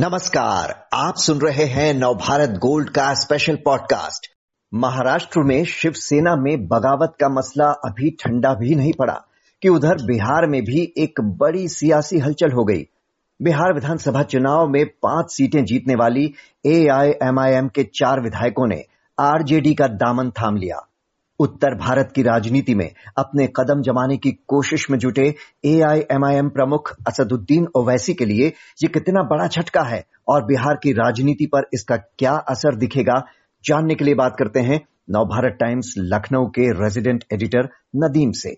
नमस्कार, आप सुन रहे हैं नवभारत गोल्ड का स्पेशल पॉडकास्ट महाराष्ट्र में शिवसेना में बगावत का मसला अभी ठंडा भी नहीं पड़ा, कि उधर बिहार में भी एक बड़ी सियासी हलचल हो गई। बिहार विधानसभा चुनाव में पाँच सीटें जीतने वाली एआईएमआईएम के चार विधायकों ने आरजेडी का दामन थाम लिया। उत्तर भारत की राजनीति में अपने कदम जमाने की कोशिश में जुटे एआईएमआईएम प्रमुख असदुद्दीन ओवैसी के लिए ये कितना बड़ा झटका है और बिहार की राजनीति पर इसका क्या असर दिखेगा, जानने के लिए बात करते हैं नवभारत टाइम्स लखनऊ के रेजिडेंट एडिटर नदीम से।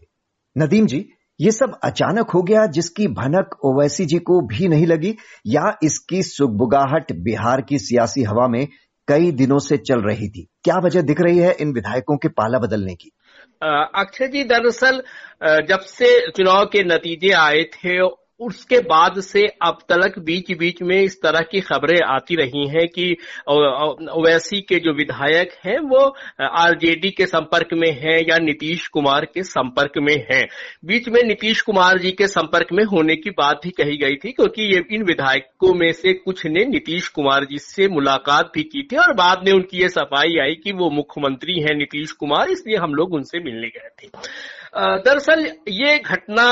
नदीम जी, ये सब अचानक हो गया जिसकी भनक ओवैसी जी को भी नहीं लगी या इसकी सुगबुगाहट बिहार की सियासी हवा में कई दिनों से चल रही थी। क्या वजह दिख रही है इन विधायकों के पाला बदलने की? अक्षय जी, दरअसल जब से चुनाव के नतीजे आए थे उसके बाद से अब तक बीच बीच में इस तरह की खबरें आती रही हैं कि ओवैसी के जो विधायक हैं, वो आरजेडी के संपर्क में हैं या नीतीश कुमार के संपर्क में हैं। बीच में नीतीश कुमार जी के संपर्क में होने की बात भी कही गई थी, क्योंकि ये, इन विधायकों में से कुछ ने नीतीश कुमार जी से मुलाकात भी की थी और बाद में उनकी ये सफ़ाई आई कि वो मुख्यमंत्री हैं नीतीश कुमार, इसलिए हम लोग उनसे मिलने गए थे। दरअसल ये घटना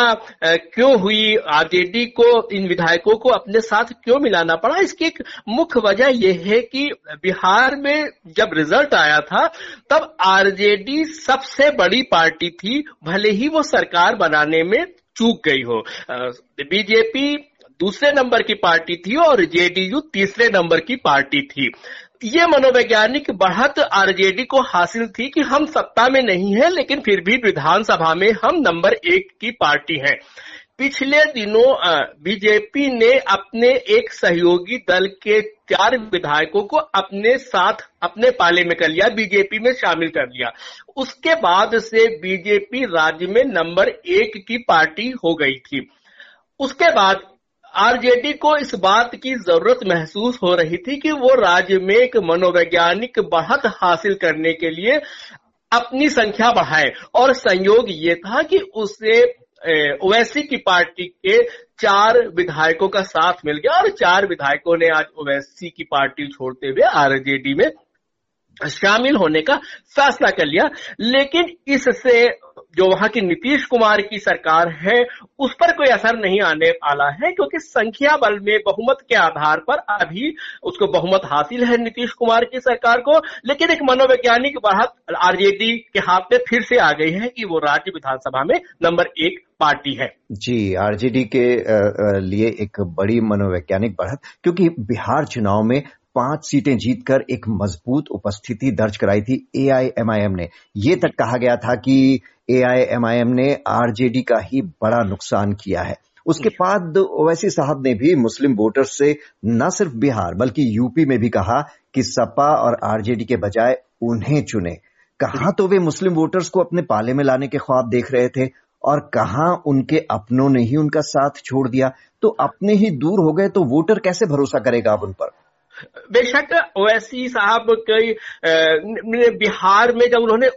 क्यों हुई? आरजेडी को, इन विधायकों को अपने साथ क्यों मिलाना पड़ा? इसकी एक मुख्य वजह यह है कि बिहार में जब रिज़ल्ट आया था, तब आरजेडी सबसे बड़ी पार्टी थी, भले ही वो सरकार बनाने में चूक गई हो। बीजेपी दूसरे नंबर की पार्टी थी और जेडीयू तीसरे नंबर की पार्टी थी। ये मनोवैज्ञानिक बढ़त आरजेडी को हासिल थी कि हम सत्ता में नहीं है, लेकिन फिर भी विधानसभा में हम नंबर एक की पार्टी हैं। पिछले दिनों बीजेपी ने अपने एक सहयोगी दल के चार विधायकों को अपने साथ, अपने पाले में कर लिया, बीजेपी में शामिल कर लिया। उसके बाद से बीजेपी राज्य में नंबर एक की पार्टी हो गई थी। उसके बाद आरजेडी को इस बात की ज़रूरत महसूस हो रही थी कि वो राज्य में एक मनोवैज्ञानिक बढ़त हासिल करने के लिए अपनी संख्या बढ़ाए। और संयोग ये था कि उसे ओवैसी की पार्टी के चार विधायकों का साथ मिल गया और चार विधायकों ने आज ओवैसी की पार्टी छोड़ते हुए आरजेडी में शामिल होने का फैसला कर लिया। लेकिन इससे जो वहाँ की नीतीश कुमार की सरकार है, उस पर कोई असर नहीं आने वाला है, क्योंकि संख्या बल में बहुमत के आधार पर अभी उसको बहुमत हासिल है नीतीश कुमार की सरकार को। लेकिन एक मनोवैज्ञानिक बढ़त आरजेडी के हाथ में फिर से आ गई है कि वो राज्य विधानसभा में नंबर एक पार्टी है। जी, आरजेडी के लिए एक बड़ी मनोवैज्ञानिक बढ़त, क्योंकि बिहार चुनाव में पाँच सीटें जीतकर एक मज़बूत उपस्थिति दर्ज कराई थी एआईएमआईएम ने। ये तक कहा गया था कि एआईएमआईएम ने आरजेडी का ही बड़ा नुकसान किया है। उसके बाद ओवैसी साहब ने भी मुस्लिम वोटर्स से न सिर्फ़ बिहार बल्कि यूपी में भी कहा कि सपा और आरजेडी के बजाय उन्हें चुने। कहा तो वे मुस्लिम वोटर्स को अपने पाले में लाने के ख्वाब देख रहे थे और कहा उनके अपनों ने ही उनका साथ छोड़ दिया। तो अपने ही दूर हो गए तो वोटर कैसे भरोसा करेगा अब उन पर? बेशक ओवैसी साहब कई बिहार में जब उन्होंने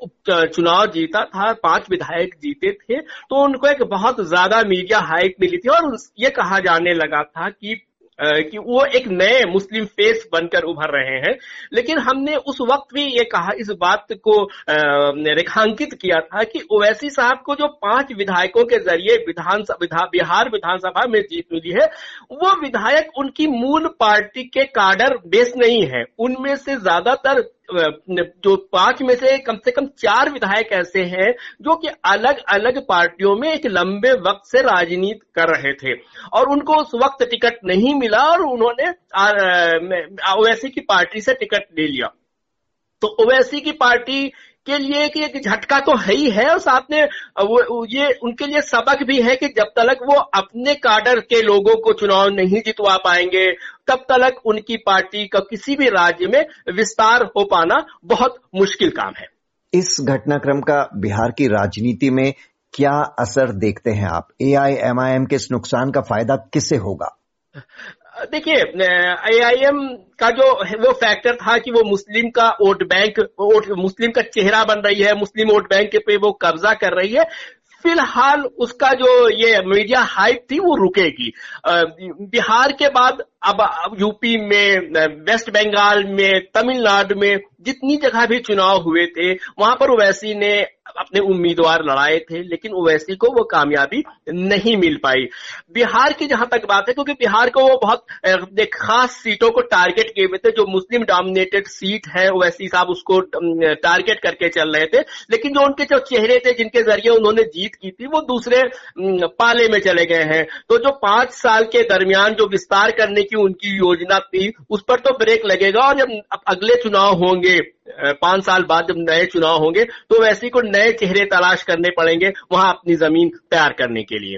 चुनाव जीता था, पाँच विधायक जीते थे तो उनको एक बहुत ज़्यादा मीडिया हाइप मिली थी और ये कहा जाने लगा था कि कि वो एक नए मुस्लिम फेस बनकर उभर रहे हैं। लेकिन हमने उस वक्त भी ये कहा इस बात को रेखांकित किया था कि ओवैसी साहब को जो पाँच विधायकों के ज़रिए विधानसभा विधा, बिहार विधानसभा में जीत मिली है वो विधायक उनकी मूल पार्टी के कार्डर बेस नहीं है। उनमें से ज़्यादातर जो पाँच में से कम से कम चार विधायक ऐसे हैं जो कि अलग अलग पार्टियों में एक लंबे वक्त से राजनीति कर रहे थे। और उनको उस वक्त टिकट नहीं मिला और उन्होंने ओवैसी की पार्टी से टिकट ले लिया। तो ओवैसी की पार्टी के लिए कि एक झटका तो है ही है और साथ में वो ये, उनके लिए सबक भी है कि जब तक वो अपने काडर के लोगों को चुनाव नहीं जितवा पाएँगे, तब तक उनकी पार्टी का किसी भी राज्य में विस्तार हो पाना बहुत मुश्किल काम है। इस घटनाक्रम का बिहार की राजनीति में क्या असर देखते हैं आप? एआईएमआईएम के इस नुकसान का फ़ायदा किसे होगा? देखिए एआईएम का जो वो फैक्टर था कि वो मुस्लिम का वोट बैंक, वोट, मुस्लिम का चेहरा बन रही है, मुस्लिम वोट बैंक के पे वो कब्जा कर रही है। फ़िलहाल उसका जो ये मीडिया हाइप थी, वो रुकेगी। बिहार के बाद अब यूपी में वेस्ट बंगाल में, तमिलनाडु में जितनी जगह भी चुनाव हुए थे, वहाँ पर ओवैसी ने अपने उम्मीदवार लड़ाए थे, लेकिन ओवैसी को वो कामयाबी नहीं मिल पाई। बिहार की जहाँ तक बात है, क्योंकि बिहार को वो बहुत खास सीटों को टारगेट किए हुए थे, जो मुस्लिम डोमिनेटेड सीट है, ओवैसी साहब उसको टारगेट करके चल रहे थे, लेकिन जो उनके जो चेहरे थे, जिनके ज़रिए उन्होंने जीत की थी, वो दूसरे पाले में चले गए हैं। तो जो पाँच साल के दरमियान जो विस्तार करने की उनकी योजना थी, उस पर तो ब्रेक लगेगा, और जब अगले चुनाव होंगे पाँच साल बाद जब नए चुनाव होंगे तो वैसे को नए चेहरे तलाश करने पड़ेंगे वहाँ अपनी ज़मीन तैयार करने के लिए।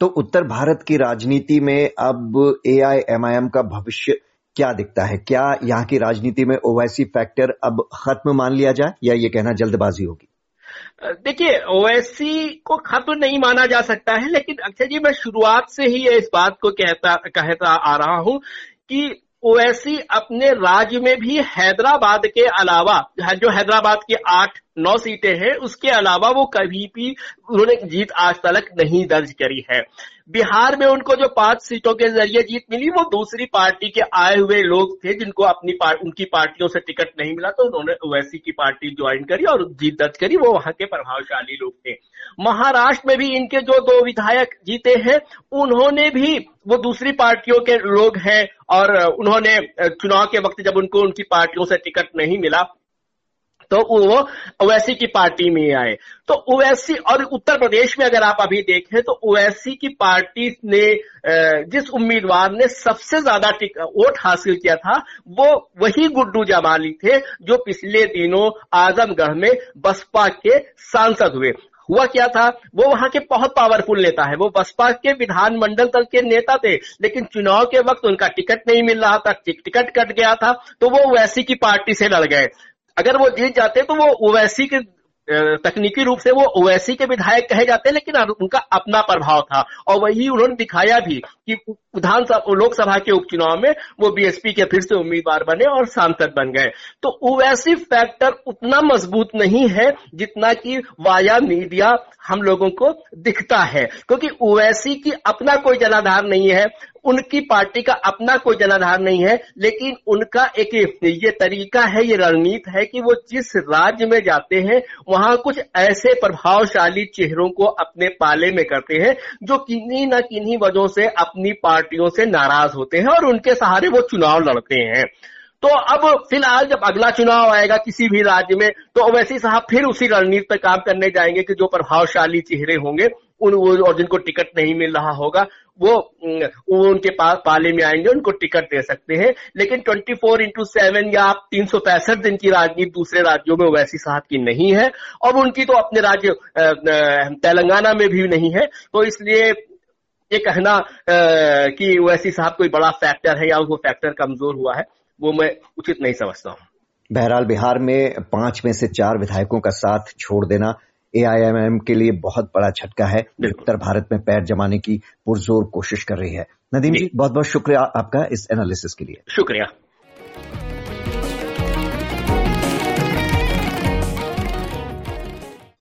तो उत्तर भारत की राजनीति में अब ए आई एम आई एम का भविष्य क्या दिखता है? क्या यहाँ की राजनीति में ओवैसी फैक्टर अब खत्म मान लिया जाए या ये कहना जल्दबाजी होगी? देखिए ओवैसी को खत्म नहीं माना जा सकता है लेकिन अक्षय जी मैं शुरुआत से ही इस बात को कहता कहता आ रहा हूँ कि ओवैसी अपने राज्य में भी हैदराबाद के अलावा जो हैदराबाद की आठ नौ सीटें हैं। उसके अलावा वो कभी भी उन्होंने जीत आज तक नहीं दर्ज करी है। बिहार में उनको जो पाँच सीटों के ज़रिए जीत मिली वो दूसरी पार्टी के आए हुए लोग थे जिनको अपनी पार, उनकी पार्टियों से टिकट नहीं मिला तो उन्होंने ओवैसी की पार्टी ज्वाइन करी और जीत दर्ज करी। वो वहाँ के प्रभावशाली लोग थे। महाराष्ट्र में भी इनके जो दो विधायक जीते हैं उन्होंने भी वो दूसरी पार्टियों के लोग हैं और उन्होंने चुनाव के वक्त जब उनको उनकी पार्टियों से टिकट नहीं मिला तो वो ओवैसी की पार्टी में आए। तो ओवैसी और उत्तर प्रदेश में अगर आप अभी देखें तो ओवैसी की पार्टी ने जिस उम्मीदवार ने सबसे ज़्यादा वोट हासिल किया था, वो वही गुड्डू जमाली थे, जो पिछले दिनों आजमगढ़ में बसपा के सांसद हुए। हुआ क्या था? वो वहाँ के बहुत पावरफुल नेता है। वो बसपा के विधानमंडल तक के नेता थे, लेकिन चुनाव के वक्त उनका टिकट नहीं मिल रहा था टिकट कट गया था तो वो वैसी की पार्टी से लड़ गए। अगर वो जीत जाते तो वो ओवैसी के तकनीकी रूप से वो ओवैसी के विधायक कहे जाते हैं, लेकिन उनका अपना प्रभाव था। और वही उन्होंने दिखाया भी कि विधानसभा, लोकसभा के उपचुनाव में वो बीएसपी के फिर से उम्मीदवार बने और सांसद बन गए। तो ओवैसी फैक्टर उतना मज़बूत नहीं है जितना कि वाया मीडिया हम लोगों को दिखता है, क्योंकि ओवैसी की अपना कोई जनाधार नहीं है। उनकी पार्टी का अपना कोई जनाधार नहीं है, लेकिन उनका एक ये तरीका है, ये रणनीति है कि वो जिस राज्य में जाते हैं, वहाँ कुछ ऐसे प्रभावशाली चेहरों को अपने पाले में करते हैं, जो किन्हीं न किन्हीं वजहों से अपनी पार्टियों से नाराज़ होते हैं और उनके सहारे वो चुनाव लड़ते हैं। तो अब फ़िलहाल जब अगला चुनाव आएगा किसी भी राज्य में तो ओवैसी साहब फिर उसी रणनीति पर काम करने जाएँगे कि जो प्रभावशाली चेहरे होंगे। उन और जिनको टिकट नहीं मिल रहा होगा, वो उनके पास पाले में आएँगे, उनको टिकट दे सकते हैं। लेकिन 24 फोर इंटू सेवन या आप तीन सौ पैंसठ दिन की राजनीति दूसरे राज्यों में वैसी साहब की नहीं है। और उनकी तो अपने राज्य तेलंगाना में भी नहीं है। तो इसलिए ये कहना कि वैसी साहब कोई बड़ा फैक्टर है या वो फैक्टर कमज़ोर हुआ है, वो मैं उचित नहीं समझता हूँ। बहरहाल बिहार में पाँच में से चार विधायकों का साथ छोड़ देना एआईएमएम के लिए बहुत बड़ा झटका है। उत्तर भारत में पैर जमाने की पुरजोर कोशिश कर रही है। नदीम जी बहुत बहुत शुक्रिया आपका इस एनालिसिस के लिए। शुक्रिया।